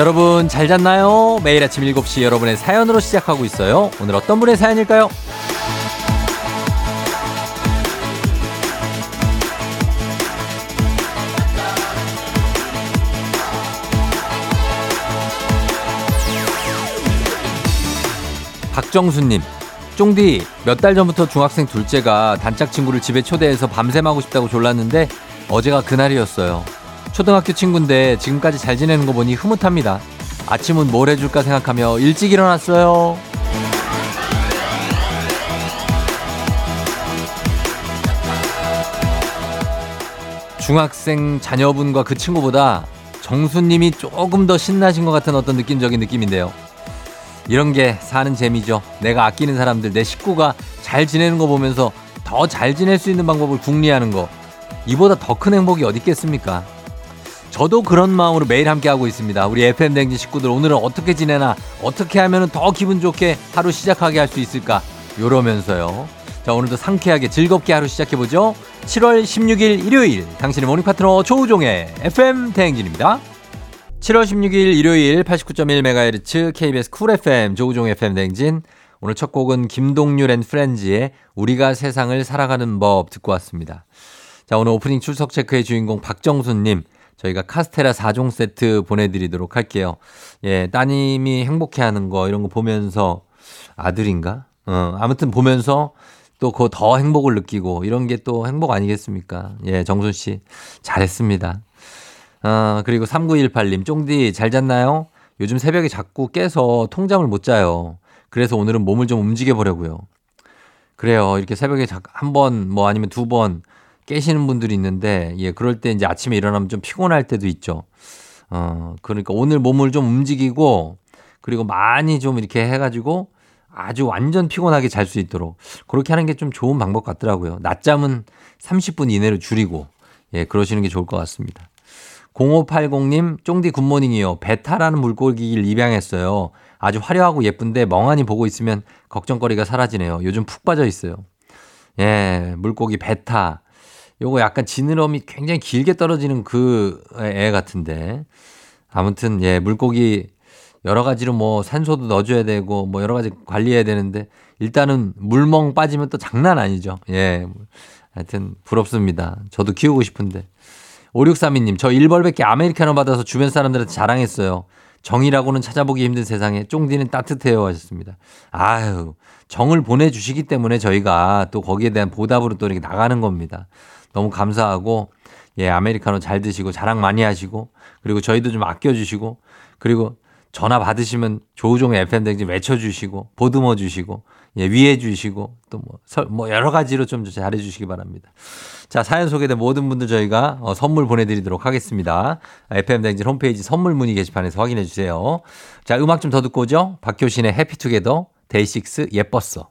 여러분 잘 잤나요? 매일 아침 7시 여러분의 사연으로 시작하고 있어요. 오늘 어떤 분의 사연일까요? 박정수님, 쫑디 몇 달 전부터 중학생 둘째가 단짝 친구를 집에 초대해서 밤샘 하고 싶다고 졸랐는데 어제가 그날이었어요. 초등학교 친구인데 지금까지 잘 지내는 거 보니 흐뭇합니다. 아침은 뭘 해줄까 생각하며 일찍 일어났어요. 중학생 자녀분과 그 친구보다 정수님이 조금 더 신나신 것 같은 어떤 느낌적인 느낌인데요. 이런 게 사는 재미죠. 내가 아끼는 사람들, 내 식구가 잘 지내는 거 보면서 더 잘 지낼 수 있는 방법을 궁리하는 거. 이보다 더 큰 행복이 어디 있겠습니까? 저도 그런 마음으로 매일 함께하고 있습니다. 우리 FM 댕진 식구들 오늘은 어떻게 지내나 어떻게 하면 더 기분 좋게 하루 시작하게 할 수 있을까 요러면서요. 자 오늘도 상쾌하게 즐겁게 하루 시작해보죠. 7월 16일 일요일 당신의 morning 파트너 조우종의 FM 대행진입니다. 7월 16일 일요일 89.1MHz KBS 쿨 FM 조우종 FM 대행진 오늘 첫 곡은 김동률 and Friends의 우리가 세상을 살아가는 법 듣고 왔습니다. 자 오늘 오프닝 출석 체크의 주인공 박정수님 저희가 카스테라 4종 세트 보내드리도록 할게요. 예, 따님이 행복해하는 거 이런 거 보면서 아들인가? 어, 아무튼 보면서 또 그 더 행복을 느끼고 이런 게 또 행복 아니겠습니까? 예, 정순 씨 잘했습니다. 어, 그리고 3918님, 쫑디 잘 잤나요? 요즘 새벽에 자꾸 깨서 통잠을 못 자요. 그래서 오늘은 몸을 좀 움직여 보려고요. 그래요. 이렇게 새벽에 한 번, 뭐 아니면 두 번 깨시는 분들이 있는데, 예, 그럴 때 이제 아침에 일어나면 좀 피곤할 때도 있죠. 어, 그러니까 오늘 몸을 좀 움직이고, 그리고 많이 좀 이렇게 해가지고 아주 완전 피곤하게 잘 수 있도록 그렇게 하는 게 좀 좋은 방법 같더라고요. 낮잠은 30분 이내로 줄이고, 예, 그러시는 게 좋을 것 같습니다. 0580님, 쫑디 굿모닝이요. 베타라는 물고기를 입양했어요. 아주 화려하고 예쁜데 멍하니 보고 있으면 걱정거리가 사라지네요. 요즘 푹 빠져 있어요. 예, 물고기 베타. 요거 약간 지느러미 굉장히 길게 떨어지는 그 애 같은데. 아무튼, 예, 물고기 여러 가지로 뭐 산소도 넣어줘야 되고 뭐 여러 가지 관리해야 되는데 일단은 물멍 빠지면 또 장난 아니죠. 예. 하여튼 부럽습니다. 저도 키우고 싶은데. 5632님, 저 1벌밖에 아메리카노 받아서 주변 사람들한테 자랑했어요. 정이라고는 찾아보기 힘든 세상에 쫑디는 따뜻해요 하셨습니다. 아유, 정을 보내주시기 때문에 저희가 또 거기에 대한 보답으로 또 이렇게 나가는 겁니다. 너무 감사하고, 예, 아메리카노 잘 드시고 자랑 많이 하시고, 그리고 저희도 좀 아껴 주시고, 그리고 전화 받으시면 조우종의 FM댕진 외쳐 주시고, 보듬어 주시고, 예, 위해 주시고, 또 뭐, 뭐 여러 가지로 좀 잘해 주시기 바랍니다. 자, 사연 소개된 모든 분들 저희가 어, 선물 보내 드리도록 하겠습니다. FM댕진 홈페이지 선물 문의 게시판에서 확인해 주세요. 자, 음악 좀 더 듣고 오죠? 박효신의 Happy Together, 데이식스 예뻤어.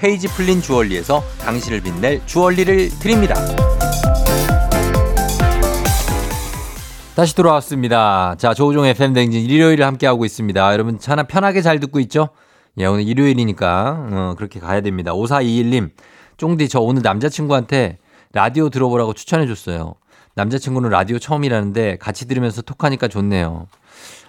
페이지 풀린 주얼리에서 당신을 빛낼 주얼리를 드립니다. 다시 돌아왔습니다. 자, 조우종 FM 댕진 일요일을 함께하고 있습니다. 여러분, 차나 편하게 잘 듣고 있죠? 예, 오늘 일요일이니까, 어, 그렇게 가야 됩니다. 5421님, 쫑디, 저 오늘 남자친구한테 라디오 들어보라고 추천해줬어요. 남자친구는 라디오 처음이라는데 같이 들으면서 톡하니까 좋네요.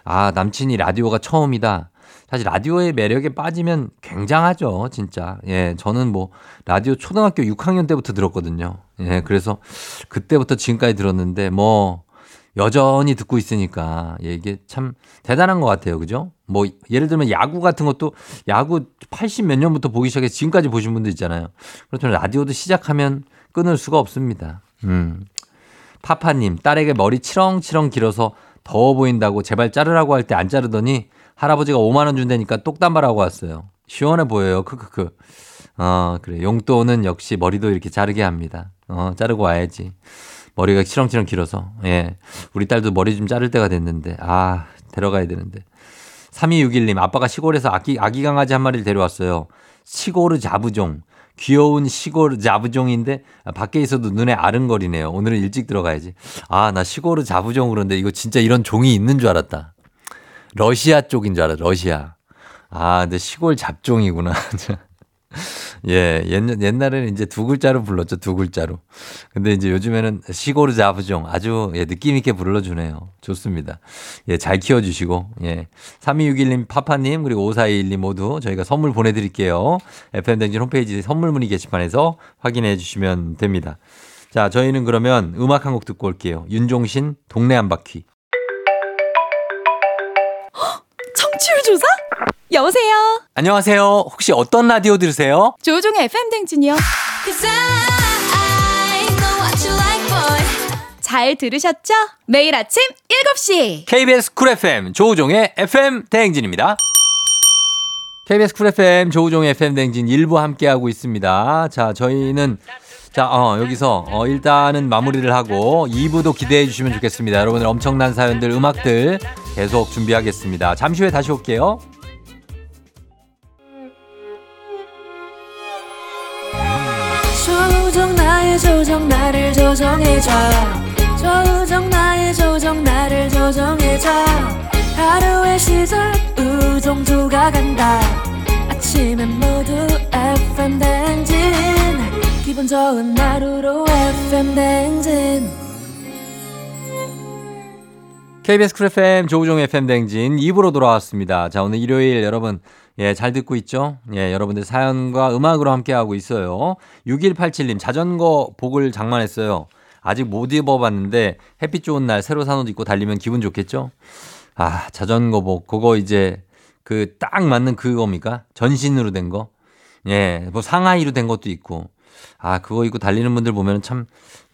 아, 남친이 라디오가 처음이다. 사실 라디오의 매력에 빠지면 굉장하죠, 진짜. 예, 저는 뭐 라디오 초등학교 6학년 때부터 들었거든요. 예, 그래서 그때부터 지금까지 들었는데 뭐 여전히 듣고 있으니까 예, 이게 참 대단한 것 같아요. 그죠? 뭐 예를 들면 야구 같은 것도 야구 80 몇 년부터 보기 시작해서 지금까지 보신 분들 있잖아요. 그렇지만 라디오도 시작하면 끊을 수가 없습니다. 음. 파파님, 딸에게 머리 치렁치렁 길어서 더워 보인다고 제발 자르라고 할 때 안 자르더니 할아버지가 5만 원 준다니까 똑단발하고 왔어요. 시원해 보여요. 크크크. 어, 그래. 용돈은 역시 머리도 이렇게 자르게 합니다. 어, 자르고 와야지. 머리가 치렁치렁 길어서. 예. 우리 딸도 머리 좀 자를 때가 됐는데. 아, 데려가야 되는데. 3261님, 아빠가 시골에서 아기, 아기 강아지 한 마리를 데려왔어요. 시골르 자부종. 귀여운 시골 자부종인데 밖에 있어도 눈에 아른거리네요. 오늘은 일찍 들어가야지. 아, 나 시골르 자부종 그런데 이거 진짜 이런 종이 있는 줄 알았다. 러시아 쪽인 줄 알아, 러시아. 아, 근데 시골 잡종이구나. 예, 옛, 옛날에는 이제 두 글자로 불렀죠, 두 글자로. 근데 이제 요즘에는 시골 자부종 아주 예, 느낌 있게 불러주네요. 좋습니다. 예, 잘 키워주시고, 예. 3261님, 파파님, 그리고 5421님 모두 저희가 선물 보내드릴게요. FM댕진 홈페이지 선물 문의 게시판에서 확인해 주시면 됩니다. 자, 저희는 그러면 음악 한 곡 듣고 올게요. 윤종신, 동네 한 바퀴. 조사? 여보세요? 안녕하세요. 혹시 어떤 라디오 들으세요? 조우종의 FM댕진이요. 잘 들으셨죠? 매일 아침 7시. KBS 쿨 FM 조우종의 FM 대행진입니다. KBS 쿨 FM 조우종의 FM 대행진 일부 함께하고 있습니다. 자, 저희는 자, 어, 여기서 어, 일단은 마무리를 하고 2부도 기대해 주시면 좋겠습니다. 여러분들 엄청난 사연들, 음악들 계속 준비하겠습니다. 잠시 후에 다시 올게요. 조정 나의 조정 나를 조정해줘 조정 나의 조정 나를 조정해줘 하루의 시절 우정조가 간다 아침엔 모두 FM 댕진 기분 좋은 하루로 FM 댕진 KBS 쿨 FM 조우종 FM 댕진 2부로 돌아왔습니다. 자, 오늘 일요일 여러분 예, 잘 듣고 있죠? 예, 여러분들 사연과 음악으로 함께하고 있어요. 6187님, 자전거 복을 장만했어요. 아직 못 입어봤는데 햇빛 좋은 날 새로 산 옷 입고 달리면 기분 좋겠죠? 아, 자전거 복, 그거 이제 그 딱 맞는 그겁니까? 전신으로 된 거? 예, 뭐 상하이로 된 것도 있고. 아, 그거 입고 달리는 분들 보면 참,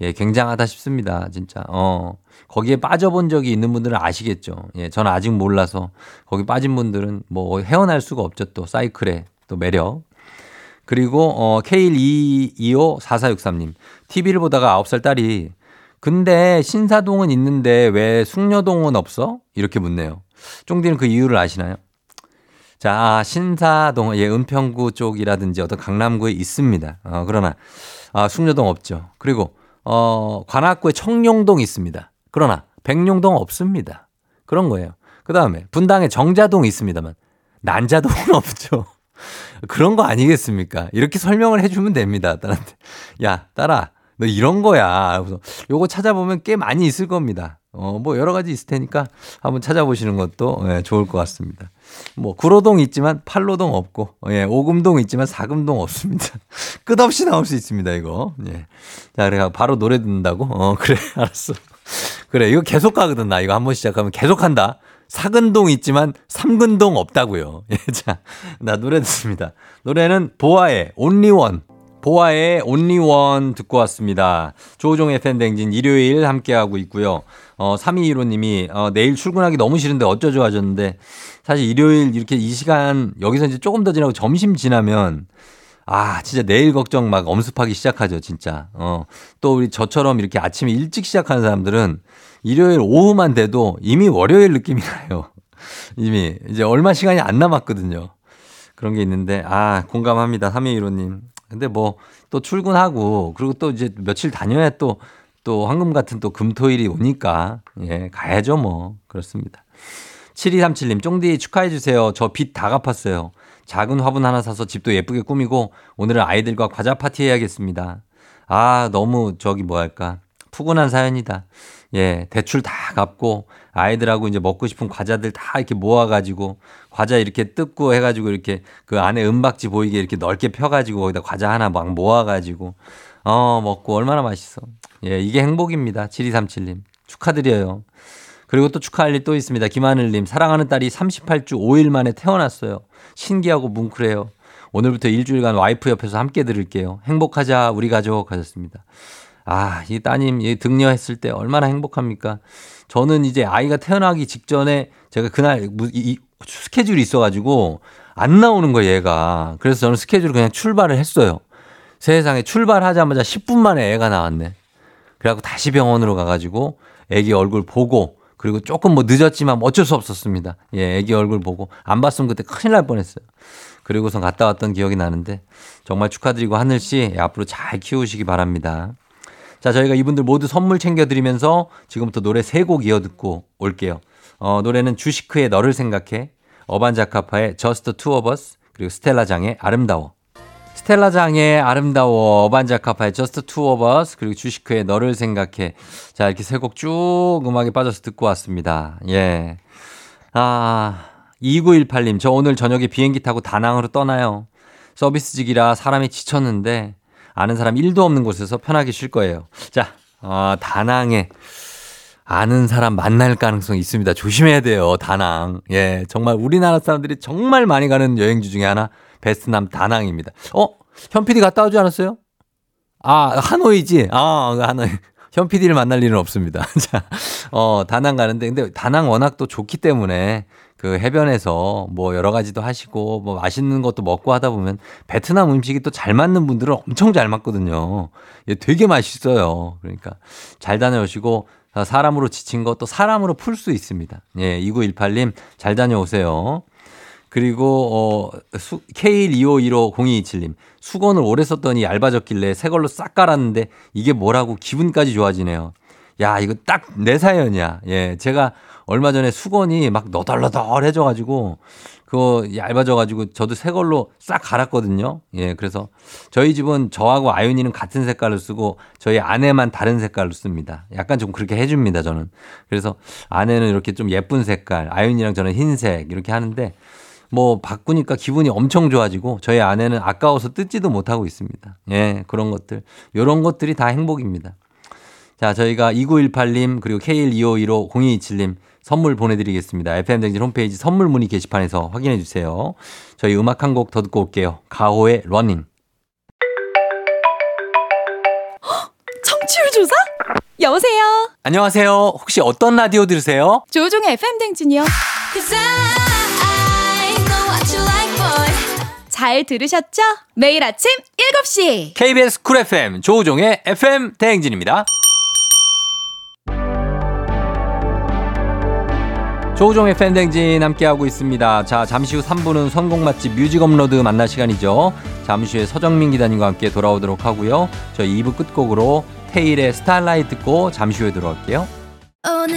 예, 굉장하다 싶습니다. 진짜. 어, 거기에 빠져본 적이 있는 분들은 아시겠죠. 예, 저는 아직 몰라서 거기 빠진 분들은 뭐 헤어날 수가 없죠. 또 사이클의 또 매력. 그리고 어, K1225443님. TV를 보다가 9살 딸이 근데 신사동은 있는데 왜 숙녀동은 없어? 이렇게 묻네요. 쫑디는 그 이유를 아시나요? 자, 신사동, 예, 은평구 쪽이라든지 어떤 강남구에 있습니다. 어, 그러나, 아, 숙녀동 없죠. 그리고, 어, 관악구에 청룡동 있습니다. 그러나, 백룡동 없습니다. 그런 거예요. 그 다음에, 분당에 정자동 있습니다만, 난자동은 없죠. 그런 거 아니겠습니까? 이렇게 설명을 해주면 됩니다. 딸한테. 야, 딸아, 너 이런 거야. 그래서 요거 찾아보면 꽤 많이 있을 겁니다. 어, 뭐 여러 가지 있을 테니까 한번 찾아보시는 것도 예, 좋을 것 같습니다. 뭐 구로동 있지만 팔로동 없고 예, 오금동 있지만 사금동 없습니다. 끝없이 나올 수 있습니다, 이거. 예. 자, 그래 바로 노래 듣는다고? 어, 그래. 알았어. 그래. 이거 계속 가거든. 나 이거 한번 시작하면 계속 한다. 사근동 있지만 삼근동 없다고요. 예, 자, 나 노래 듣습니다. 노래는 보아의 온리원 보아의 온리 원 듣고 왔습니다. 조종의 팬댕진 일요일 함께하고 있고요. 어, 3215님이, 어, 내일 출근하기 너무 싫은데 어쩌죠 하셨는데, 사실 일요일 이렇게 이 시간, 여기서 이제 조금 더 지나고 점심 지나면, 아, 진짜 내일 걱정 막 엄습하기 시작하죠, 진짜. 어, 또 우리 저처럼 이렇게 아침에 일찍 시작하는 사람들은 일요일 오후만 돼도 이미 월요일 느낌이 나요. 이미 이제 얼마 시간이 안 남았거든요. 그런 게 있는데, 아, 공감합니다. 3215님. 근데 뭐 또 출근하고 그리고 또 이제 며칠 다녀야 또 또 황금 같은 또 금토일이 오니까 예, 가야죠 뭐. 그렇습니다. 7237님, 쫑디 축하해주세요. 저 빚 다 갚았어요. 작은 화분 하나 사서 집도 예쁘게 꾸미고 오늘은 아이들과 과자 파티 해야겠습니다. 아, 너무 저기 뭐랄까. 푸근한 사연이다. 예, 대출 다 갚고 아이들하고 이제 먹고 싶은 과자들 다 이렇게 모아가지고 과자 이렇게 뜯고 해가지고 이렇게 그 안에 은박지 보이게 이렇게 넓게 펴가지고 거기다 과자 하나 막 모아가지고 어, 먹고 얼마나 맛있어. 예, 이게 행복입니다. 7237님. 축하드려요. 그리고 또 축하할 일 또 있습니다. 김하늘님, 사랑하는 딸이 38주 5일 만에 태어났어요. 신기하고 뭉클해요. 오늘부터 일주일간 와이프 옆에서 함께 들을게요. 행복하자, 우리 가족 하셨습니다. 아, 이 따님, 이 등려했을 때 얼마나 행복합니까? 저는 이제 아이가 태어나기 직전에 제가 그날 이, 스케줄이 있어가지고 안 나오는 거예요, 얘가. 그래서 저는 스케줄을 그냥 출발을 했어요. 세상에 출발하자마자 10분 만에 애가 나왔네. 그래갖고 다시 병원으로 가가지고 애기 얼굴 보고 그리고 조금 뭐 늦었지만 어쩔 수 없었습니다. 예, 애기 얼굴 보고 안 봤으면 그때 큰일 날 뻔했어요. 그리고선 갔다 왔던 기억이 나는데 정말 축하드리고 하늘 씨 예, 앞으로 잘 키우시기 바랍니다. 자, 저희가 이분들 모두 선물 챙겨드리면서 지금부터 노래 세 곡 이어 듣고 올게요. 어, 노래는 주시크의 너를 생각해, 어반자카파의 Just Two of Us, 그리고 스텔라장의 아름다워. 스텔라 장의 아름다워, 어반자카파의 Just Two of Us, 그리고 주시크의 너를 생각해. 자, 이렇게 세 곡 쭉 음악에 빠져서 듣고 왔습니다. 예. 아, 2918님, 저 오늘 저녁에 비행기 타고 다낭으로 떠나요. 서비스직이라 사람이 지쳤는데, 아는 사람 1도 없는 곳에서 편하게 쉴 거예요. 자, 어, 다낭에 아는 사람 만날 가능성이 있습니다. 조심해야 돼요, 다낭. 예, 정말 우리나라 사람들이 정말 많이 가는 여행지 중에 하나, 베트남 다낭입니다. 어? 현 PD 갔다 오지 않았어요? 아, 하노이지? 아, 그 하노이. 현 PD를 만날 일은 없습니다. 자, 어, 다낭 가는데, 근데 다낭 워낙 또 좋기 때문에 그 해변에서 뭐 여러 가지도 하시고 뭐 맛있는 것도 먹고 하다 보면 베트남 음식이 또 잘 맞는 분들은 엄청 잘 맞거든요. 예, 되게 맛있어요. 그러니까 잘 다녀오시고 사람으로 지친 것도 사람으로 풀 수 있습니다. 예, 2918님 잘 다녀오세요. 그리고 어 K125150227님 수건을 오래 썼더니 얇아졌길래 새 걸로 싹 깔았는데 이게 뭐라고 기분까지 좋아지네요. 야, 이거 딱 내 사연이야. 예, 제가 얼마 전에 수건이 막 너덜너덜해져가지고 그거 얇아져가지고 저도 새 걸로 싹 갈았거든요. 예, 그래서 저희 집은 저하고 아윤이는 같은 색깔을 쓰고 저희 아내만 다른 색깔로 씁니다. 약간 좀 그렇게 해줍니다, 저는. 그래서 아내는 이렇게 좀 예쁜 색깔, 아윤이랑 저는 흰색 이렇게 하는데 뭐 바꾸니까 기분이 엄청 좋아지고 저희 아내는 아까워서 뜯지도 못하고 있습니다. 예, 그런 것들. 요런 것들이 다 행복입니다. 자, 저희가 2918님 그리고 K125150227님 선물 보내드리겠습니다. FM댕진 홈페이지 선물 문의 게시판에서 확인해 주세요. 저희 음악 한 곡 더 듣고 올게요. 가호의 러닝. 청취율 조사? 여보세요? 안녕하세요. 혹시 어떤 라디오 들으세요? 조우종의 FM 댕진이요. 잘 들으셨죠? 매일 아침 7시. KBS 쿨 FM 조우종의 FM 대행진입니다. 조우종의 FM댕진 함께하고 있습니다. 자, 잠시 후 3부는 선곡 맛집 뮤직 업로드 만날 시간이죠. 잠시 후에 서정민 기자님과 함께 돌아오도록 하고요. 저희 2부 끝곡으로 태일의 Starlight 듣고 잠시 후에 들어올게요. 오늘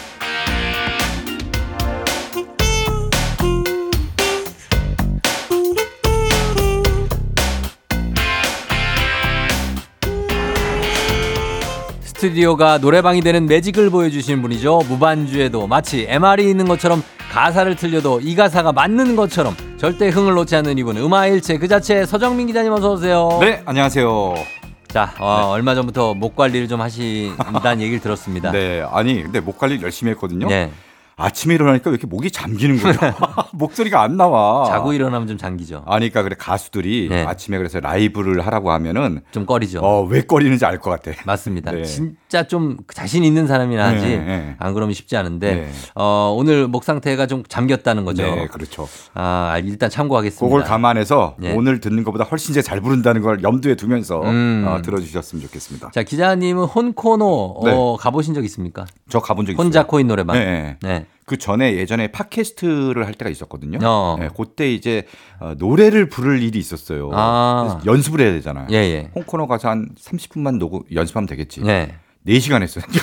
스튜디오가 노래방이 되는 매직을 보여주시는 분이죠. 무반주에도 마치 MR이 있는 것처럼 가사를 틀려도 이 가사가 맞는 것처럼 절대 흥을 놓지 않는 이분 음화일체 그 자체 서정민 기자님 어서 오세요. 네, 안녕하세요. 자, 어, 얼마 전부터 목 관리를 좀 하신다는 얘기를 들었습니다. 네, 아니, 근데 목 관리 열심히 했거든요. 네. 아침에 일어나니까 왜 이렇게 목이 잠기는 거예요? 목소리가 안 나와. 자고 일어나면 좀 잠기죠. 아니, 그러니까 그래 가수들이 네. 아침에 그래서 라이브를 하라고 하면은 좀 꺼리죠. 어, 왜 꺼리는지 알 것 같아. 맞습니다. 네. 진짜 좀 자신 있는 사람이나 하지 네, 네. 안 그러면 쉽지 않은데 네. 어, 오늘 목 상태가 좀 잠겼다는 거죠. 네, 그렇죠. 아, 일단 참고하겠습니다. 그걸 감안해서 네. 오늘 듣는 것보다 훨씬 이제 잘 부른다는 걸 염두에 두면서 음. 어, 들어주셨으면 좋겠습니다. 자, 기자님은 혼코노 어, 네. 가보신 적 있습니까? 저 가본 적 있어요. 혼자 코인 노래방. 네. 그 전에 예전에 팟캐스트를 할 때가 있었거든요. 어. 네, 그때 이제 어, 노래를 부를 일이 있었어요. 아. 연습을 해야 되잖아요. 예, 예. 홍코너 가서 한 30분만 녹음 연습하면 되겠지. 네. 4시간 했어요.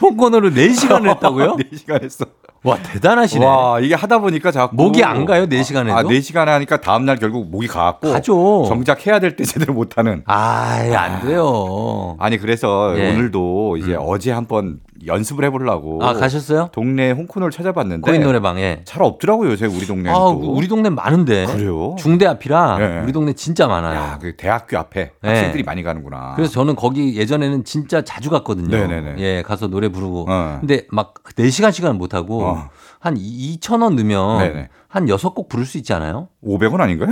홍코노를 4시간을 했다고요? 4시간 했어. 와, 대단하시네. 와, 이게 하다 보니까 자꾸 목이 안 가요? 4시간 해도? 아, 4시간 하니까 다음 날 결국 목이 가고 가죠. 정작 해야 될 때 제대로 못 하는. 아, 안 돼요. 아니 그래서 예. 오늘도 이제 어제 한번 연습을 해 보려고 아, 가셨어요? 동네 홍코너를 찾아봤는데 코인 노래방에. 잘 없더라고요, 요새 우리 동네는 아, 또. 우리 동네 많은데. 그래요? 중대 앞이라 네. 우리 동네 진짜 많아요. 야, 그 대학교 앞에 네. 학생들이 많이 가는구나. 그래서 저는 거기 예전에는 진짜 자주 갔거든요. 네네네. 예, 가서 노래 부르고. 어. 근데 막 4 시간씩은 못 하고 어. 한 2,000원 넣으면 네네. 한 6곡 부를 수 있지 않아요? 500원 아닌가요?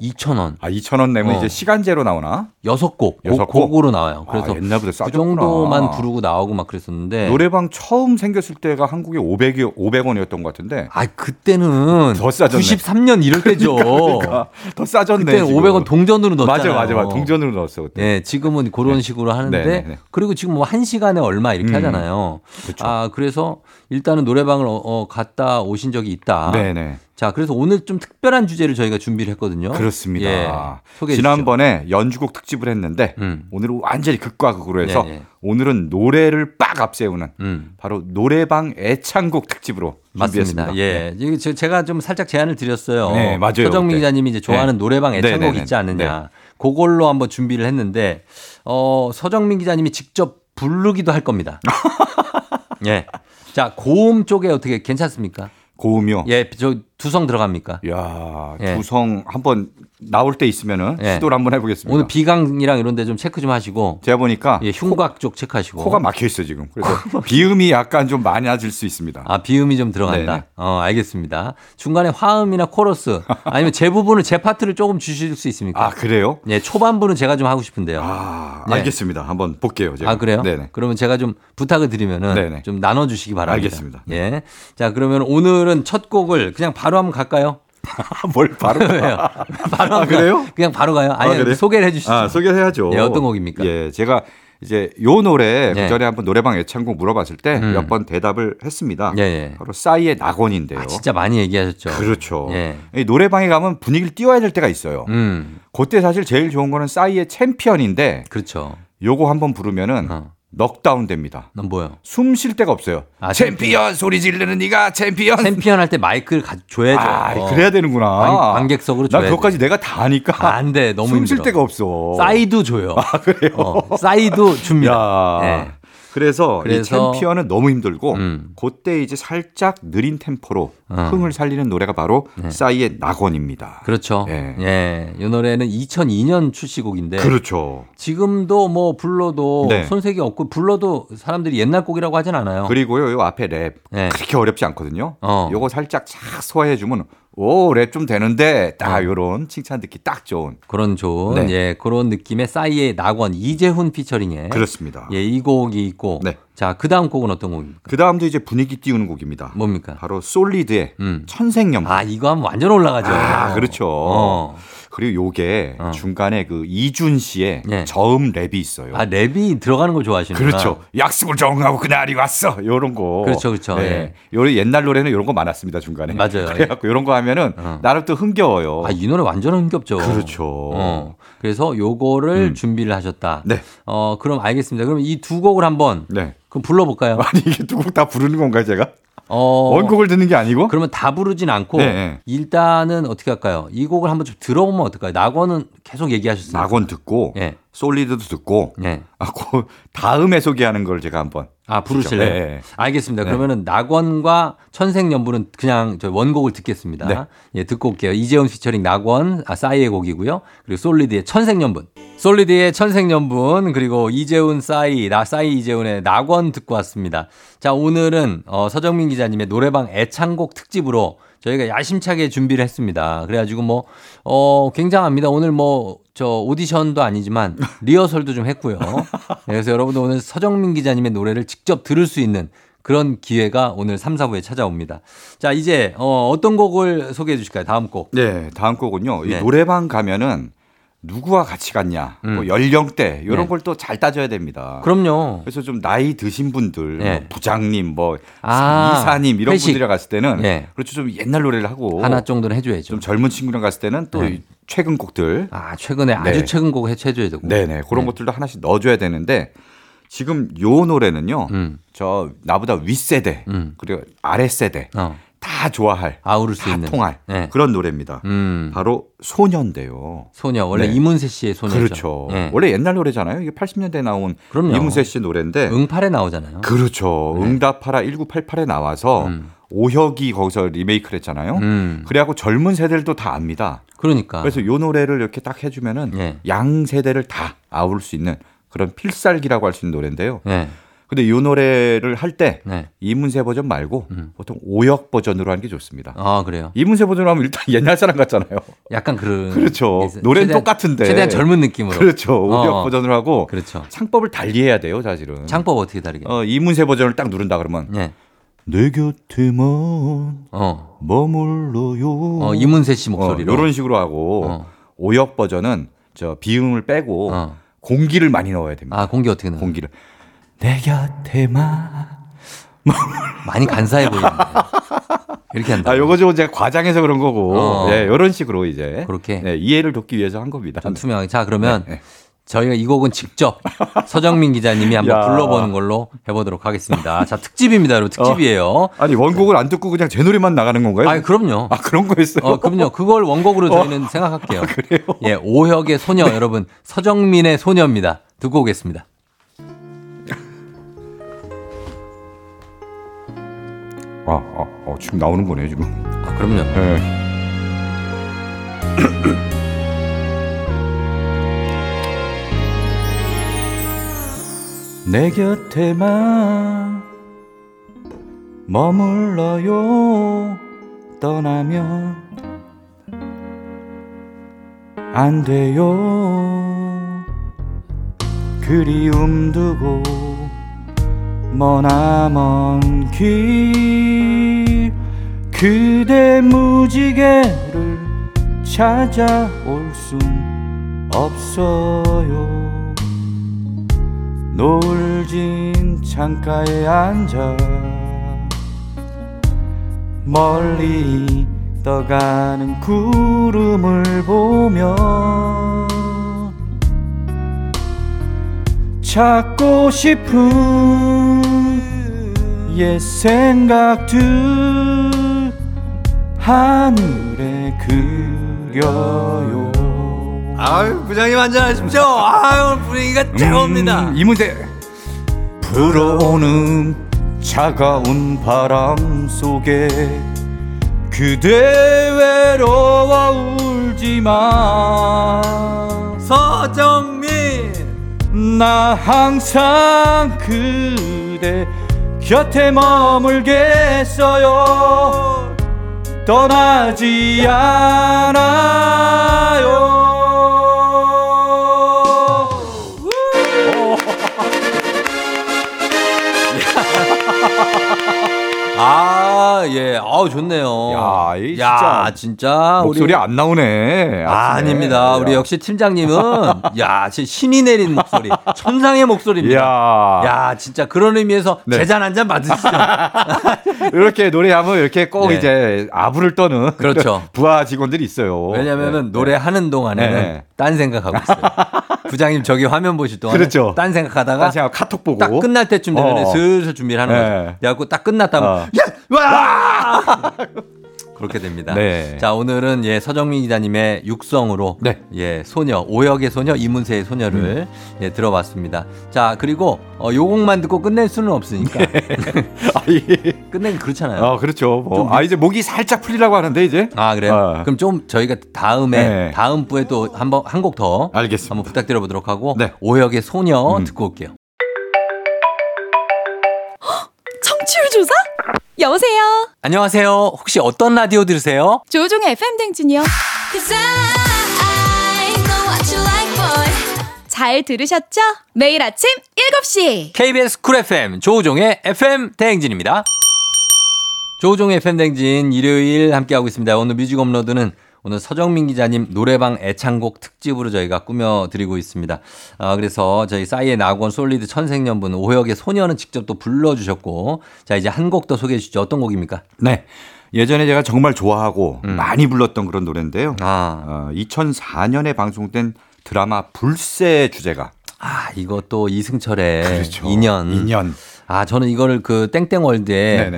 2,000원. 아, 2,000원 내면 어. 이제 시간제로 나오나? 6곡. 여섯 곡? 곡으로 나와요. 그래서 아, 옛날보다 그 싸졌구나. 정도만 부르고 나오고 막 그랬었는데. 노래방 처음 생겼을 때가 한국에 500이 500원이었던 것 같은데. 아, 그때는 더 싸졌네. 93년 이럴 때죠. 그러니까 더 싸졌네. 지금. 500원 동전으로 넣었잖아요. 맞아, 맞아, 맞아. 동전으로 넣었어 그때. 네, 지금은 그런 식으로 하는데 네, 네, 네. 그리고 지금 뭐한 시간에 얼마 이렇게 음, 하잖아요. 그쵸. 아, 그래서 일단은 노래방을 어, 어, 갔다 오신 적이 있다. 네네. 자, 그래서 오늘 좀 특별한 주제를 저희가 준비를 했거든요. 그렇습니다. 예. 지난번에 연주곡 특집을 했는데 음. 오늘은 완전히 극과 극으로 해서 네, 네. 오늘은 노래를 빡 앞세우는 음. 바로 노래방 애창곡 특집으로 준비했습니다. 맞습니다. 예. 저- 제가 좀 살짝 제안을 드렸어요. 네, 맞아요. 서정민 그때. 기자님이 이제 좋아하는 네. 노래방 애창곡 네, 네, 네. 있지 않느냐. 그걸로 한번 준비를 했는데 어, 서정민 기자님이 직접 부르기도 할 겁니다. 예. 자, 고음 쪽에 어떻게 괜찮습니까? 고음이요. 예, 저 두성 들어갑니까? 야 예. 두성 한번 나올 때 있으면은 예. 시도를 한번 해보겠습니다. 오늘 비강이랑 이런 데 좀 체크 좀 하시고 제가 보니까 예, 흉곽 쪽 체크하시고. 코가 막혀 있어 지금. 그래서 비음이 약간 좀 많아질 수 있습니다. 아, 비음이 좀 들어간다. 네네. 어, 알겠습니다. 중간에 화음이나 코러스 아니면 제 부분을 제 파트를 조금 주실 수 있습니까? 아 그래요? 예, 초반부는 제가 좀 하고 싶은데요. 아 네. 알겠습니다. 한번 볼게요. 제가. 아, 그래요? 네네. 그러면 제가 좀 부탁을 드리면은 네네. 좀 나눠 주시기 바랍니다. 알겠습니다. 네. 예. 자, 그러면 오늘은 첫 곡을 그냥 바로 한번 갈까요? 뭘 바로 왜요? 바로 아, 그래요? 그냥 바로 가요? 아니, 그래요? 소개를 해 주시죠. 아, 소개해야죠. 예, 어떤 곡입니까? 예, 제가 이제 요 노래 네. 그 전에 한번 노래방 애창곡 물어봤을 때 음. 몇번 대답을 했습니다. 예, 예. 바로 싸이의 낙원인데요. 아, 진짜 많이 얘기하셨죠. 그렇죠. 예. 이 노래방에 가면 분위기를 띄워야 될 때가 있어요. 음. 그때 사실 제일 좋은 거는 싸이의 챔피언인데 그렇죠. 요거 한번 부르면은 어. 넉다운 됩니다. 넌 뭐요? 숨쉴 데가 없어요. 아, 챔피언 소리 지르는 네가 챔피언. 챔피언 할 때 마이크를 가, 줘야죠. 아, 어. 그래야 되는구나. 관- 관객석으로 난 줘야지. 그것까지 내가 다 하니까. 안 돼. 너무 숨쉴 힘들어. 데가 없어. 싸이도 줘요. 아, 그래요? 어, 싸이도 줍니다. 야. 예. 그래서, 그래서- 이 챔피언은 너무 힘들고 음. 그때 이제 살짝 느린 템포로 어. 흥을 살리는 노래가 바로 네. 싸이의 낙원입니다. 그렇죠. 예. 예. 이 노래는 2002년 출시곡인데 그렇죠. 지금도 뭐 불러도 네. 손색이 없고 불러도 사람들이 옛날 곡이라고 하진 않아요. 그리고요, 요 앞에 랩 네. 그렇게 어렵지 않거든요. 어. 요거 살짝 착 소화해 주면 오, 랩 좀 되는데 딱 어. 요런 칭찬 듣기 딱 좋은. 그런 좋은 네. 예 그런 느낌의 싸이의 낙원 이재훈 피처링에 그렇습니다. 예 이 곡이 있고 네. 자, 그 다음 곡은 어떤 곡입니까? 그 다음도 이제 분위기 띄우는 곡입니다. 뭡니까? 바로 솔리드의 음. 천생연분. 아, 이거 하면 완전 올라가죠. 아, 그렇죠. 어. 그리고 요게 어. 중간에 그 이준 씨의 예. 저음 랩이 있어요. 아, 랩이 들어가는 걸 좋아하시는구나. 그렇죠. 약속을 정하고 그날이 왔어. 요런 거. 그렇죠, 그렇죠. 예. 요 옛날 노래는 요런 거 많았습니다, 중간에. 맞아요. 그래갖고 요런 거 하면은 어. 나름 또 흥겨워요. 아, 이 노래 완전 흥겹죠. 그렇죠. 어. 그래서 요거를 음. 준비를 하셨다. 네. 어, 그럼 알겠습니다. 그럼 이 두 곡을 한번 네. 그럼 불러볼까요? 아니, 이게 두 곡 다 부르는 건가요, 제가? 어. 원곡을 듣는 게 아니고? 그러면 다 부르진 않고 네, 네. 일단은 어떻게 할까요? 이 곡을 한번 좀 들어보면 어떨까요? 낙원은 계속 얘기하셨어요. 낙원 듣고, 예. 솔리드도 듣고, 예. 아, 그 다음에 소개하는 걸 제가 한번. 아, 부르실래요? 네, 네. 알겠습니다. 네. 그러면은 낙원과 천생연분은 그냥 저 원곡을 듣겠습니다. 네. 예, 듣고 올게요. 이재훈 피처링 낙원, 아, 싸이의 곡이고요. 그리고 솔리드의 천생연분. 솔리드의 천생연분, 그리고 이재훈 싸이, 나 싸이 이재훈의 낙원 듣고 왔습니다. 자, 오늘은 어, 서정민 기자님의 노래방 애창곡 특집으로 저희가 야심차게 준비를 했습니다. 그래가지고 뭐, 어, 굉장합니다. 오늘 뭐, 저 오디션도 아니지만 리허설도 좀 했고요. 그래서 여러분들 오늘 서정민 기자님의 노래를 직접 들을 수 있는 그런 기회가 오늘 3, 4부에 찾아옵니다. 자, 이제, 어, 어떤 곡을 소개해 주실까요? 다음 곡. 네, 다음 곡은요. 이 네. 노래방 가면은 누구와 같이 갔냐, 뭐 음. 연령대 이런 네. 걸또 잘 따져야 됩니다. 그럼요. 그래서 좀 나이 드신 분들, 네. 뭐 부장님, 뭐 아, 이사님 이런 회식. 분들이랑 갔을 때는 네. 그렇죠 좀 옛날 노래를 하고 하나 정도는 해줘야죠. 좀 젊은 친구랑 갔을 때는 또 네. 최근 곡들, 아, 최근에 아주 네. 최근 곡 해줘야 되고. 네네 그런 네. 것들도 하나씩 넣어줘야 되는데 지금 요 노래는요, 음. 저 나보다 윗 세대 음. 그리고 아래 세대 어. 다 좋아할, 아우를 수다 있는. 통할 네. 그런 노래입니다. 음. 바로 소년대요. 소녀. 원래 네. 이문세 씨의 소녀죠. 그렇죠. 예. 원래 옛날 노래잖아요. 이게 80년대에 나온 그럼요. 이문세 씨 노래인데. 응팔에 나오잖아요. 그렇죠. 네. 응답하라 1988에 나와서 음. 오혁이 거기서 리메이크를 했잖아요. 음. 그래갖고 젊은 세대들도 다 압니다. 그러니까. 그래서 요 노래를 이렇게 딱 해주면은 예. 양 세대를 다 아울 수 있는 그런 필살기라고 할 수 있는 노래인데요. 네. 근데 요 노래를 할때 네. 이문세 버전 말고 음. 보통 오혁 버전으로 하는 게 좋습니다. 아, 그래요. 이문세 버전으로 하면 일단 옛날 사람 같잖아요. 약간 그런. 그렇죠. 최대한- 노래는 똑같은데. 최대한 젊은 느낌으로. 그렇죠. 오혁 어. 버전으로 하고 그렇죠. 창법을 달리해야 돼요, 사실은. 창법 어떻게 다르게? 어, 이문세 버전을 딱 누른다 그러면 예. 내 곁에만 어. 머물러요. 어, 이문세 씨 어, 목소리로. 이런 식으로 하고 어. 오혁 버전은 저 비음을 빼고 어. 공기를 많이 넣어야 됩니다. 아, 공기 어떻게 넣어요? 공기를 내 곁에만 많이 간사해 보이는데. 이렇게 한다. 아 요거 좀 제가 과장해서 그런 거고 어. 네, 이런 식으로 이제 그렇게? 네, 이해를 돕기 위해서 한 겁니다. 좀 투명하게. 자, 그러면 네, 네. 저희가 이 곡은 직접 서정민 기자님이 한번 야. 불러보는 걸로 해보도록 하겠습니다. 자, 특집입니다, 여러분. 특집이에요. 아니 원곡을 안 듣고 그냥 제 노래만 나가는 건가요? 아, 그럼요. 아, 그런 거였어요. 어, 그럼요. 그걸 원곡으로 저희는 생각할게요. 예, 오혁의 소녀, 여러분. 서정민의 소녀입니다. 듣고 오겠습니다. 아, 아, 어, 지금 나오는 거네요 지금. 아, 그럼요. 네. 내 곁에만 머물러요 떠나면 안 돼요 그리움 두고 머나먼 길 그대 무지개를 찾아올 순 없어요. 노을진 창가에 앉아 멀리 떠가는 구름을 보며 찾고 싶은 옛 생각들 하늘에 그려요. 아유, 부장님 한잔하십시오. 아유, 분위기가 음, 이문세 불어오는 차가운 바람 속에 그대 외로워 울지마 서정민! 나 항상 그대 곁에 머물겠어요. 떠나지 않아요 아우, 좋네요. 야, 이 야, 진짜. 목소리 우리- 안 나오네. 아. 아닙니다. 우리 야. 역시 팀장님은, 야, 진짜 신이 내린 목소리. 천상의 목소리입니다. 야. 야, 진짜 그런 의미에서 네. 제잔 한 잔 받으시죠. 이렇게 노래하면 이렇게 꼭 네. 이제 아부를 떠는 그렇죠. 부하 직원들이 있어요. 왜냐면은 네. 노래하는 동안에는 네. 딴 생각하고 있어요. 부장님 저기 화면 보실 동안 그렇죠. 딴 생각하다가 딴 생각 카톡 보고 딱 끝날 때쯤 되면 어. 슬슬 준비를 하는 네. 거죠. 그래갖고 딱 끝났다면 어. 야! 와! 그렇게 됩니다. 네. 자, 오늘은 예, 서정민 기자님의 육성으로 네. 예, 소녀, 오역의 소녀, 이문세의 소녀를 음. 예, 들어봤습니다. 자, 그리고 어, 요 곡만 듣고 끝낼 수는 없으니까. 아, 예. 끝내기 그렇잖아요. 어, 그렇죠. 뭐. 좀 아, 이제 목이 살짝 풀리라고 하는데 이제. 아, 그래요? 어. 그럼 좀 저희가 다음에 네. 다음 부에 또 한번 한 곡 더 알겠습니다. 한번 부탁드려 보도록 하고 네. 오역의 소녀 음. 듣고 올게요. 여보세요? 안녕하세요. 혹시 어떤 라디오 들으세요? 조우종의 FM 댕진이요. 잘 들으셨죠? 매일 아침 7시. KBS 쿨 FM 조우종의 FM 대행진입니다. 조우종의 FM 대행진 일요일 함께하고 있습니다. 오늘 뮤직 업로드는 오늘 서정민 기자님 노래방 애창곡 특집으로 저희가 꾸며드리고 있습니다. 아, 그래서 저희 싸이의 낙원 솔리드 천생연분 오혁의 소녀는 직접 또 불러주셨고 자 이제 한 곡 더 소개해 주시죠. 어떤 곡입니까? 네. 예전에 제가 정말 좋아하고 음. 많이 불렀던 그런 노래인데요. 아, 어, 2004년에 방송된 드라마 불새 주제가 아 이것도 이승철의 그렇죠. 인연. 인연 아 저는 이거를 그.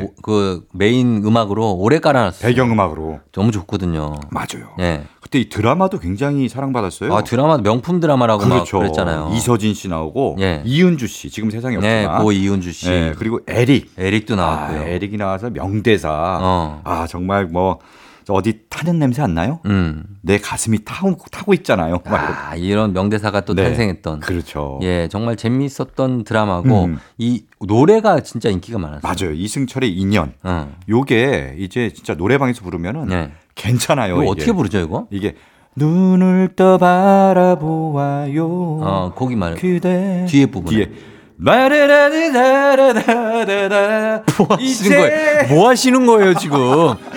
오- 그 메인 음악으로 오래 깔아놨어요. 배경 음악으로 너무 좋거든요. 맞아요. 예. 그때 이 드라마도 굉장히 사랑받았어요. 아 드라마 명품 드라마라고 그렇죠. 막 그랬잖아요. 이서진 씨 나오고 예. 이은주 씨 지금 세상에 네, 없지만 고 이은주 씨, 예, 그리고 에릭 에릭도 아, 나왔고요. 에릭이 나와서 명대사 어. 아 정말 뭐 어디 타는 냄새 안 나요? 음. 내 가슴이 타고 타고 있잖아요. 아 이런 명대사가 또 네. 탄생했던. 그렇죠. 예, 정말 재미있었던 드라마고 음. 이 노래가 진짜 인기가 많았어요. 맞아요. 이승철의 인연. 어. 요게 이제 진짜 노래방에서 부르면은 네. 괜찮아요. 이거 이게. 어떻게 부르죠 이거? 이게 눈을 떠 바라보아요. 어, 거기 말 그대 뒤에 부분에. 뒤에 라라라라라라라라 뭐 하시는 거예요? 뭐 하시는 거예요 지금?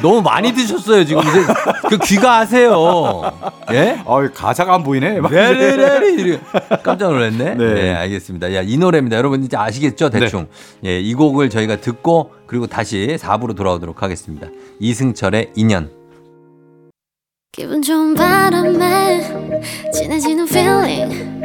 너무 많이 드셨어요 지금. 이제 그 귀가 아세요. 예? 어, 가사가 안 보이네. 이래. 깜짝 놀랐네. 네. 네. 알겠습니다. 야, 이 노래입니다. 여러분 이제 아시겠죠? 대충. 예, 이 곡을 저희가 듣고 그리고 다시 4부로 돌아오도록 하겠습니다. 이승철의 인연. 기분 좋은 바람에 진해지는 feeling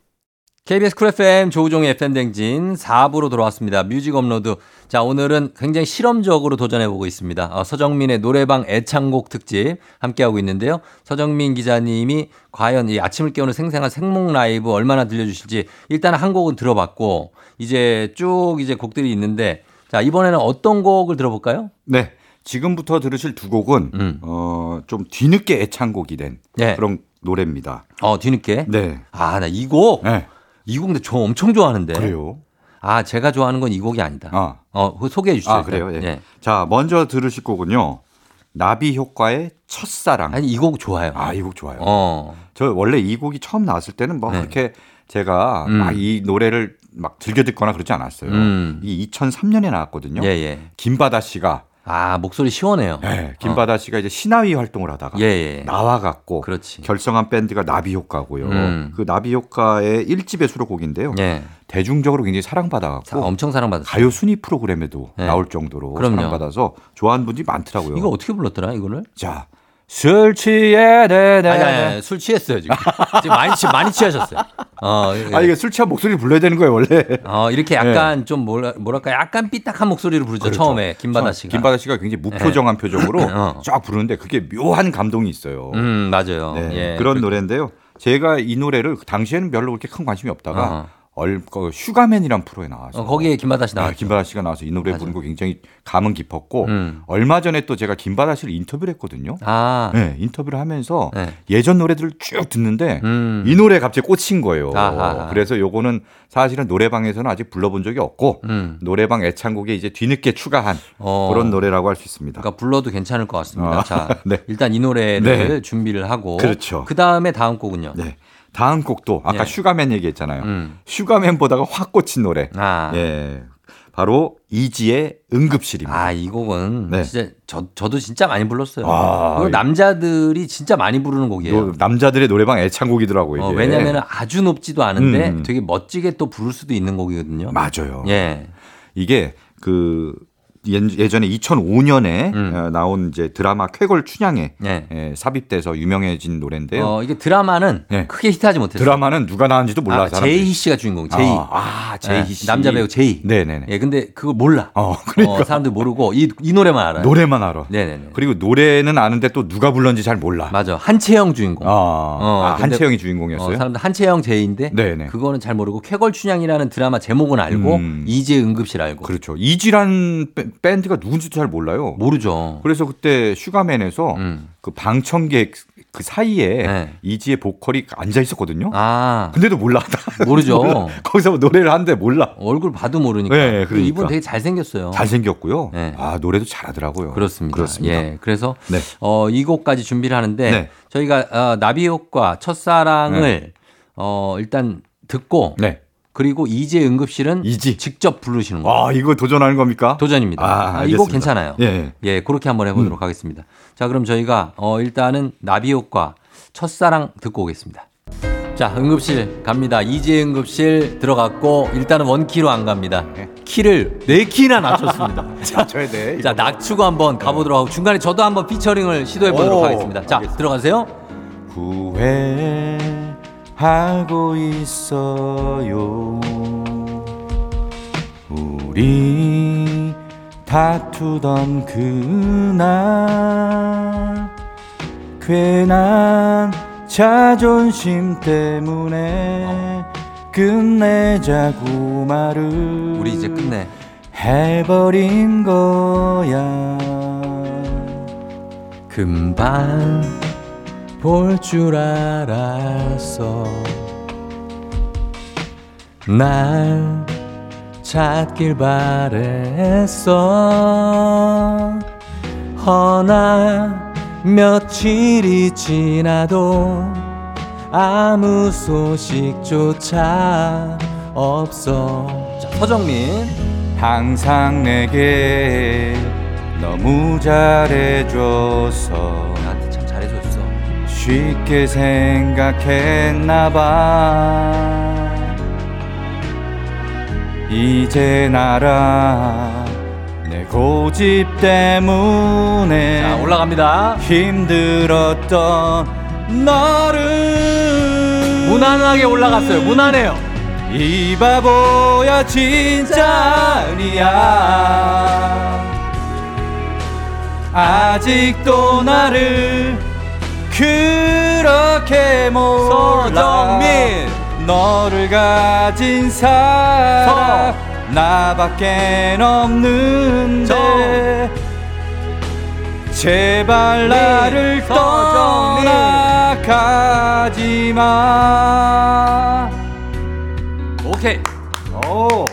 KBS 쿨 FM 조우종의 FM 대행진 4부로 돌아왔습니다. 뮤직 업로드. 자, 오늘은 굉장히 실험적으로 도전해보고 있습니다. 어, 서정민의 노래방 애창곡 특집 함께하고 있는데요. 서정민 기자님이 과연 이 아침을 깨우는 생생한 생목 라이브 얼마나 들려주실지 일단 한 곡은 들어봤고 이제 쭉 이제 곡들이 있는데 자, 이번에는 어떤 곡을 들어볼까요? 네. 지금부터 들으실 두 곡은 음. 어, 좀 뒤늦게 애창곡이 된 네. 그런 노래입니다. 어, 뒤늦게. 네. 아, 나 이 곡. 네. 이 곡 근데 저 엄청 좋아하는데. 그래요. 아, 제가 좋아하는 건 이 곡이 아니다. 아. 어, 그거 소개해 주시죠. 아, 그래요. 예. 자, 먼저 들으실 곡은요. 나비 효과의 첫사랑. 아니, 이 곡 좋아요. 아, 이 곡 좋아요. 어. 저 원래 이 곡이 처음 나왔을 때는 뭐 네. 그렇게 제가 음. 막이 노래를 막 즐겨 듣거나 그러지 않았어요. 음. 이 2003년에 나왔거든요. 예, 예. 김바다 씨가 아, 목소리 시원해요. 네, 김바다 씨가 이제 신화위 활동을 하다가 예, 예. 나와갖고 그렇지. 결성한 밴드가 나비 효과고요. 음. 그 나비 효과의 1집의 수록곡인데요. 예. 대중적으로 굉장히 사- 사랑받아갖고 엄청 사랑받았어요. 가요 순위 프로그램에도 네. 나올 정도로 그럼요. 사랑받아서 좋아하는 분들이 많더라고요. 이거 어떻게 불렀더라, 이거를? 자, 술 취해 네, 네, 아니, 아니, 아니, 술 취했어요, 지금. 지금 많이, 취, 많이 취하셨어요. 어, 예. 아 이게 술 취한 목소리를 불러야 되는 거예요 원래. 어, 이렇게 약간 좀 뭐라, 뭐랄까, 약간 삐딱한 목소리로 부르죠, 그렇죠. 처음에, 김바다 씨가. 김바다 씨가 굉장히 무표정한 표정으로 어. 쫙 부르는데 그게 묘한 감동이 있어요. 음, 맞아요. 네, 예. 그런 그- 노래인데요. 제가 이 노래를 당시에는 별로 그렇게 큰 관심이 없다가 어. 어 그 슈가맨이란 프로에 나와서 어, 거기에 김바다 씨 아, 나왔죠. 김바다 씨가 나와서 이 노래 맞아요. 부른 거 굉장히 감흥 깊었고 음. 얼마 전에 또 제가 김바다 씨를 인터뷰를 했거든요. 아, 네, 인터뷰를 하면서 네. 예전 노래들을 쭉 듣는데 음. 이 노래에 갑자기 꽂힌 거예요. 아하. 그래서 요거는 사실은 노래방에서는 아직 불러본 적이 없고 음. 노래방 애창곡에 이제 뒤늦게 추가한 어. 그런 노래라고 할 수 있습니다. 그러니까 불러도 괜찮을 것 같습니다. 아, 자, 네. 일단 이 노래를 네. 준비를 하고 그렇죠. 그 다음에 다음 곡은요. 네. 다음 곡도 아까 예. 슈가맨 얘기했잖아요. 음. 슈가맨 보다가 확 꽂힌 노래. 아, 예. 바로 이지의 응급실입니다. 아, 이 곡은 네. 진짜 저, 저도 진짜 많이 불렀어요. 아, 이- 남자들이 진짜 많이 부르는 곡이에요. 노- 남자들의 노래방 애창곡이더라고 이게. 어, 왜냐면 아주 높지도 않은데 음. 되게 멋지게 또 부를 수도 있는 곡이거든요. 맞아요. 예. 이게 그 예- 예전에 2005년에 음. 어, 나온 이제 드라마 쾌걸 춘향에 예. 예, 삽입돼서 유명해진 노래인데요. 어, 이게 드라마는 네. 크게 히트하지 못했어요. 드라마는 누가 나왔는지도 몰라. 아, 사람들이. 제이 씨가 주인공. 제이. 아, 아, 제이 예, 씨. 남자 배우 제이. 네네네. 예, 근데 그걸 몰라. 어, 그러니까 어, 사람들 모르고 이, 이 노래만 알아요. 노래만 알아. 네네네. 그리고 노래는 아는데 또 누가 불렀는지 잘 몰라. 맞아. 한채영 주인공. 아, 어, 아, 한채영이 어, 주인공이었어요. 사람들 한채영 제이인데 네네. 그거는 잘 모르고 쾌걸 춘향이라는 드라마 제목은 알고 음. 이제 응급실 알고 그렇죠. 이지란 밴- 밴드가 누군지도 잘 몰라요. 모르죠. 그래서 그때 슈가맨에서 음. 그 방청객 그 사이에 네. 이지의 보컬이 앉아 있었거든요. 아 근데도 몰라. 모르죠. 몰라. 거기서 뭐 노래를 하는데 몰라. 얼굴 봐도 모르니까. 네, 그러니까. 이분 되게 잘생겼어요. 잘생겼고요. 네. 아 노래도 잘하더라고요. 그렇습니다. 그렇습니다. 예, 그래서 네. 어, 이 곡까지 준비를 하는데 네. 저희가 어, 나비효과 첫사랑을 어, 일단 듣고 네. 그리고 이제 응급실은 이지. 직접 부르시는 거예요. 아 이거 도전하는 겁니까? 도전입니다. 아, 아, 이거. 괜찮아요. 예, 예. 예, 그렇게 한번 해보도록 하겠습니다. 자, 그럼 저희가 어, 일단은 나비효과 첫사랑 듣고 오겠습니다. 자, 응급실 갑니다. 이제 응급실 들어갔고 일단은 원키로 안 갑니다. 키를 네 키나 낮췄습니다. 자, 쳐야 돼. 자, 낮추고 한번 가보도록 하고 중간에 저도 한번 피처링을 시도해 보도록 오, 하겠습니다. 자, 알겠습니다. 들어가세요. 후회 하고 있어요. 우리 다투던 그날 괜한 자존심 때문에 끝내자고 말을 우리 이제 끝내. 해버린 거야. 금방 볼 줄 알았어 날 찾길 바랬어. 허나 며칠이 지나도 아무 소식조차 없어. 자 서정민. 항상 내게 너무 잘해줘서 쉽게 생각했나봐. 이제 나라 내 고집 때문에 자 올라갑니다. 힘들었던 너를 무난하게 올라갔어요. 무난해요. 이 바보야 진짜 아니야. 아직도 나를 그렇게 몰라. 서정민. 너를 가진 사람 나밖엔 없는데 제발 나를 서정민. 떠나가지 마. 오케이. 오.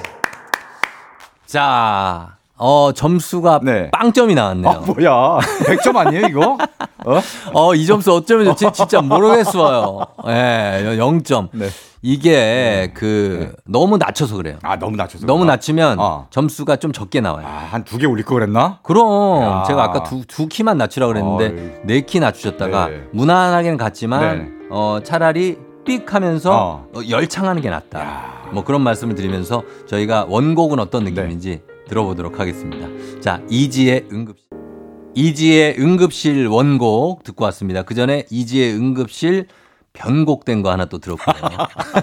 자, 어, 점수가 네. 빵점이 나왔네요. 아 뭐야 100점 아니에요 이거? 어? 어, 이 점수 어쩌면 좋지? 진짜 모르겠어요. 예, 0점. 네. 이게 그 너무 낮춰서 그래요. 아 너무 낮춰서 너무 그런가? 낮추면 어. 점수가 좀 적게 나와요. 아 한 두 개 올릴 거 그랬나? 그럼 야. 제가 아까 두, 두 키만 낮추라고 그랬는데. 네 키 낮추셨다가 네. 무난하게는 갔지만 네. 어, 차라리 삑 하면서 어. 어, 열창하는 게 낫다. 야. 뭐 그런 말씀을 드리면서 저희가 원곡은 어떤 네. 느낌인지 들어보도록 하겠습니다. 자, 이지의 응급실. 이지의 응급실 원곡 듣고 왔습니다. 그 전에 이지의 응급실 변곡된 거 하나 또 들었거든요.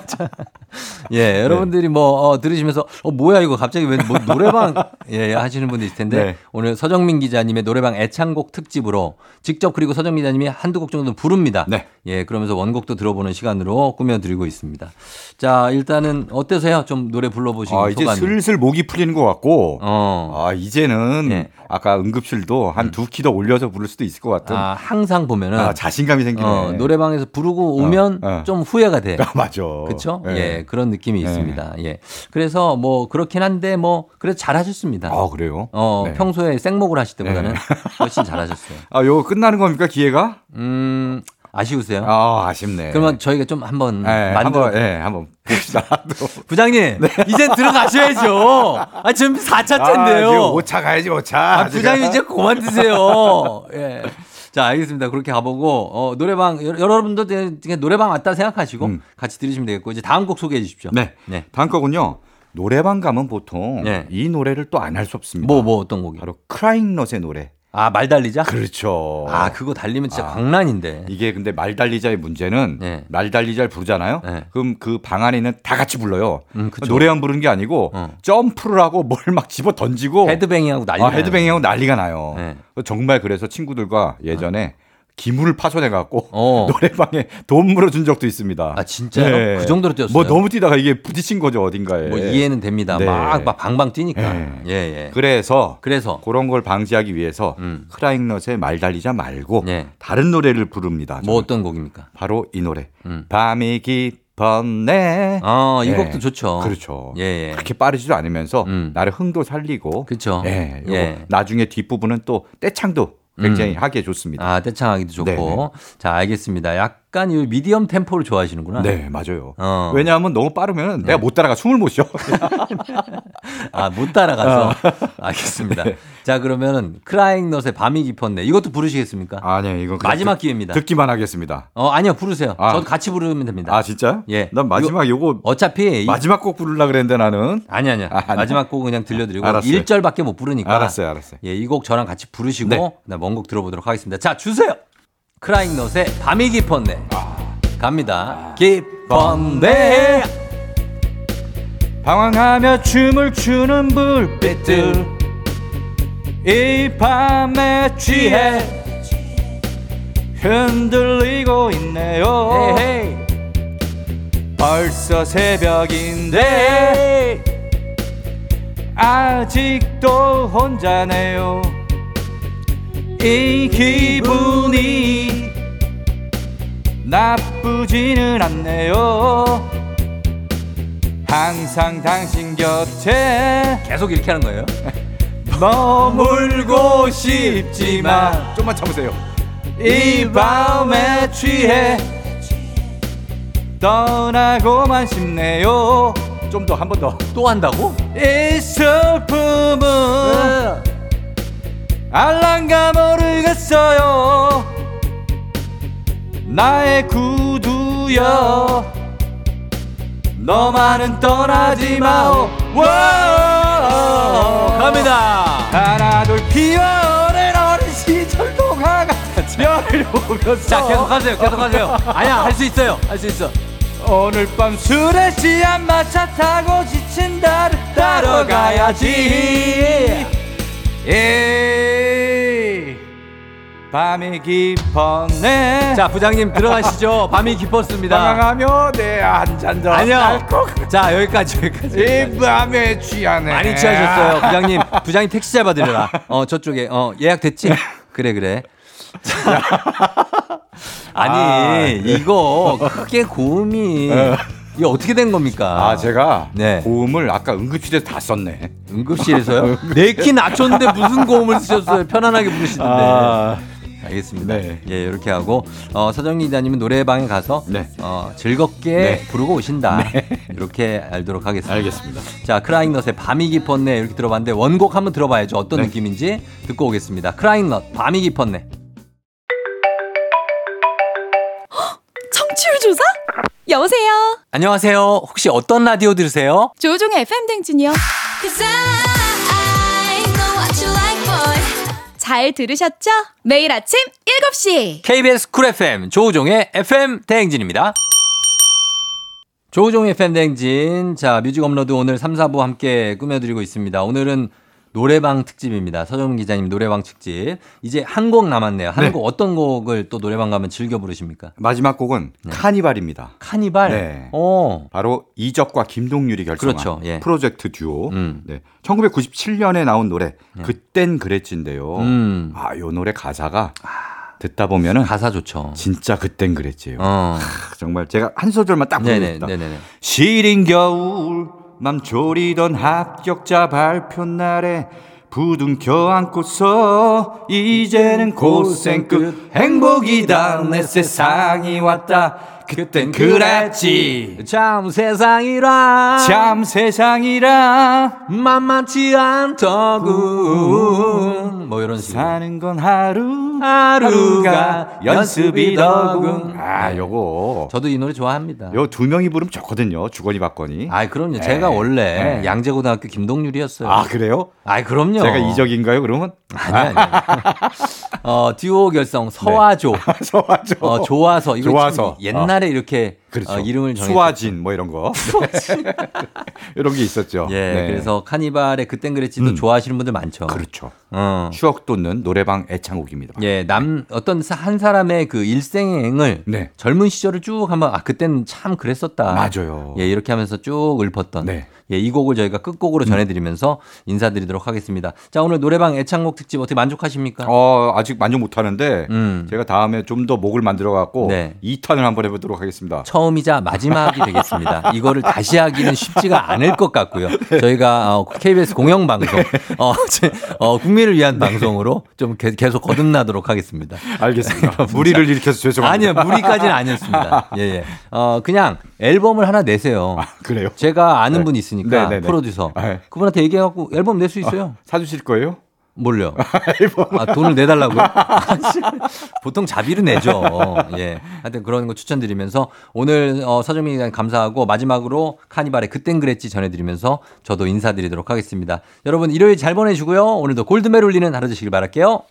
자, 예, 여러분들이 뭐 어, 들으시면서 어 뭐야 이거 갑자기 왜 뭐 노래방 예 하시는 분도 있을 텐데 네. 오늘 서정민 기자님의 노래방 애창곡 특집으로 직접 그리고 서정민 기자님이 한두 곡 정도 부릅니다. 네. 예, 그러면서 원곡도 들어보는 시간으로 꾸며 드리고 있습니다. 자, 일단은 어떠세요? 좀 노래 불러 보시고 아, 이제 소감이. 슬슬 목이 풀리는 것 같고. 어. 아, 이제는 네. 아까 응급실도 한두키더 올려서 부를 수도 있을 것 같은 아, 항상 보면은 아, 자신감이 생기네. 어, 노래방에서 부르고 오면 어. 좀 후회가 돼. 아, 맞아. 그렇죠? 예. 예, 그런 느낌이 네. 있습니다. 예. 그래서 뭐 그렇긴 한데 뭐 그래도 잘 하셨습니다. 아, 그래요? 어, 네. 평소에 생목을 하실 때보다는 훨씬 잘 하셨어요. 아, 요거 끝나는 겁니까, 기회가? 음, 아쉬우세요? 아, 아쉽네. 그러면 저희가 좀 한번 예, 만들어 한번, 예, 한번 봅시다. 또. 부장님, 이제 들어가셔야죠. 아, 지금 4차째인데요. 아, 5차 가야지, 5차. 아, 부장님 이제 그만 드세요. 예. 자, 알겠습니다. 그렇게 가보고, 어, 노래방, 여- 여러분도 그냥 노래방 왔다 생각하시고 음. 같이 들으시면 되겠고, 이제 다음 곡 소개해 주십시오. 네. 네. 다음 거군요. 노래방 가면 보통 네. 이 노래를 또 안 할 수 없습니다. 뭐, 뭐 어떤 곡이? 바로 크라잉넛의 노래. 아, 말 달리자? 그렇죠. 아, 그거 달리면 진짜 아. 광란인데. 이게 근데 말 달리자의 문제는 네. 말 달리자를 부르잖아요. 네. 그럼 그 방 안에 있는 다 같이 불러요. 음. 노래만 부르는 게 아니고 어. 점프를 하고 뭘 막 집어 던지고 헤드뱅잉하고 난리 아. 헤드뱅잉하고 난리가 나요. 네. 정말 그래서 친구들과 예전에 기물을 파손해 갖고 어. 노래방에 돈 물어준 적도 있습니다. 아, 진짜요? 그 정도로 뛰었어요? 뭐 너무 뛰다가 이게 부딪힌 거죠 어딘가에. 뭐 이해는 됩니다. 네. 막, 막 방방 뛰니까. 네. 예, 예. 그래서 그래서. 그런 걸 방지하기 위해서 음. 크라잉넛의 말 달리자 말고 네. 다른 노래를 부릅니다. 뭐 저는. 어떤 곡입니까? 바로 이 노래. 음. 밤이 깊었네. 어, 이 예. 곡도 좋죠. 그렇죠. 예, 예. 그렇게 빠르지도 않으면서 음. 나를 흥도 살리고. 그쵸. 예. 예. 나중에 뒷 부분은 또 떼창도 굉장히 음. 하기에 좋습니다. 아, 떼창하기도 좋고. 네네. 자, 알겠습니다. 약 간 이 미디엄 템포를 좋아하시는구나. 네, 맞아요. 어. 왜냐하면 너무 빠르면 내가 못 따라가 숨을 못 쉬어. 아, 못 따라가서. 어. 알겠습니다. 네. 자, 그러면은 크라잉넛의 밤이 깊었네. 이것도 부르시겠습니까? 아니요, 이건 그냥 마지막 듣- 기회입니다. 듣기만 하겠습니다. 어, 아니요, 부르세요. 아. 저도 같이 부르면 됩니다. 아, 진짜요? 예. 난 마지막 요거 어차피 이- 마지막 곡 부르려 그랬는데 나는. 아니 아니요. 아? 마지막 곡은 그냥 들려드리고 알았어요. 1절밖에 못 부르니까. 알았어요, 알았어요. 예, 이 곡 저랑 같이 부르시고 네. 나 원곡 들어보도록 하겠습니다. 자, 주세요. 크라잉넛의 밤이 깊었네. 아. 갑니다. 깊었네. 방황하며 춤을 추는 불빛들 이 밤에 취해 흔들리고 있네요. 벌써 새벽인데 아직도 혼자네요 이 기분이 나쁘지는 않네요. 항상 당신 곁에 계속 이렇게 하는 거예요? 머물고 싶지만 좀만 참으세요. 이 밤에 취해 떠나고만 싶네요. 좀 더 한 번 더. 또 한다고? 이 슬픔은 알란가 모르겠어요 나의 구두여 너만은 떠나지 마오 와 갑니다. 하나 둘 피어오른 어린 시절 동화가 별을 보면서 자, 계속 하세요. 계속 하세요. 아니야, 할 수 있어요. 할 수 있어. 오늘 밤 술에 취한 마차 타고 지친 나를 따러 가야지 이 밤이 깊었네 자, 부장님 들어가시죠. 밤이 깊었습니다. 방황하며 내한잔더 아니요. 자, 여기까지 여기까지. 이 밤에 취하네 많이 취하셨어요. 부장님, 부장님 택시 잡아드려라. 어, 저쪽에, 어, 예약 됐지? 그래, 그래. 자. 아니, 아, 이거 크게 고음이, 이게 어떻게 된 겁니까? 아 제가 네. 고음을 아까 응급실에서 다 썼네 응급실에서요? 네키 낮췄는데 무슨 고음을 쓰셨어요? 편안하게 부르시던데. 아, 알겠습니다. 네. 예, 이렇게 하고, 어, 서정리 기자님은 노래방에 가서, 네. 어, 즐겁게 네. 부르고 오신다. 이렇게 알도록 하겠습니다. 알겠습니다 자, 크라잉넛의 밤이 깊었네 이렇게 들어봤는데 원곡 한번 들어봐야죠. 어떤 네. 느낌인지 듣고 오겠습니다. 크라잉넛 밤이 깊었네. 청취율 조사? 여보세요. 안녕하세요. 혹시 어떤 라디오 들으세요? 조우종의 FM 대행진이요. 잘 들으셨죠? 매일 아침 7시. KBS 쿨 FM 조우종의 FM 대행진입니다. 조우종의 FM 대행진. 자, 뮤직 업로드 오늘 3, 4부 함께 꾸며드리고 있습니다. 오늘은 노래방 특집입니다. 서정민 기자님 노래방 특집. 이제 한 곡 남았네요. 한 네. 곡 어떤 곡을 또 노래방 가면 즐겨 부르십니까? 마지막 곡은 카니발입니다. 카니발. 네. 어. 바로 이적과 김동률이 결성한 그렇죠. 예. 프로젝트 듀오. 음. 네. 1997년에 나운 노래 그땐 그랬지인데요. 음. 아, 요 노래 가사가 듣다 보면은 가사 좋죠. 진짜 그땐 그랬지요. 어. 정말 제가 한 소절만 딱. 네네네. 시린 겨울 맘 졸이던 합격자 발표 날에 부둥 켜 안고서 이제는 고생 끝 행복이다. 내 세상이 왔다 그땐 그랬지 참 세상이라. 참 세상이라 만만치 않더군. 뭐 이런 식으로. 사는 건 하루 하루가 연습이더군. 아 요거 저도 이 노래 좋아합니다. 요 두 명이 부르면 좋거든요 주거니 받거니 아, 그럼요. 제가 네. 원래 네. 양재고등학교 김동률이었어요. 아 그래요? 아, 그럼요. 제가 이적인가요 그러면? 아니, 아니. 어, 듀오 결성 서화조. 소화죠 어, 좋아서. 이거 좋아서. 참 옛날에 이렇게 그렇죠. 어, 이름을 정해 수화진 뭐 이런 거. 이런 게 있었죠. 예, 네. 그래서 카니발의 그땐 그랬지도 음. 좋아하시는 분들 많죠. 그렇죠. 어. 추억 돋는 노래방 애창곡입니다. 예, 남 어떤 사- 한 사람의 그 일생을 네. 젊은 시절을 쭉 한번 아 그때는 참 그랬었다. 맞아요. 예, 이렇게 하면서 쭉 읊었던 네. 예, 이 곡을 저희가 끝곡으로 전해드리면서 인사드리도록 하겠습니다. 자, 오늘 노래방 애창곡 특집 어떻게 만족하십니까? 어, 아직 만족 못 하는데 음. 제가 다음에 좀 더 목을 만들어 갖고 네. 2탄을 한번 해 보도록 하겠습니다. 처음 이자 마지막이 되겠습니다. 이거를 다시 하기는 쉽지가 않을 것 같고요. 저희가 어, KBS 공영방송, 어, 제- 어, 국민을 위한 방송으로 좀 개- 계속 거듭나도록 하겠습니다. 알겠습니다. 무리를 일으켜서 죄송합니다. 아니요, 무리까지는 아니었습니다. 예, 예. 어, 그냥 앨범을 하나 내세요. 아, 그래요? 제가 아는 네. 분이 있으니까 네, 네, 네. 프로듀서. 네. 그분한테 얘기해갖고 앨범 낼 수 있어요. 사 주실 거예요? 뭘요? 아, 돈을 내달라고요? 보통 자비로 내죠. 예. 하여튼 그런 거 추천드리면서 오늘 어, 서정민 기자 감사하고 마지막으로 카니발의 그땐 그랬지 전해드리면서 저도 인사드리도록 하겠습니다. 여러분 일요일 잘 보내주고요. 오늘도 골드벨 울리는 하루 되시길 바랄게요.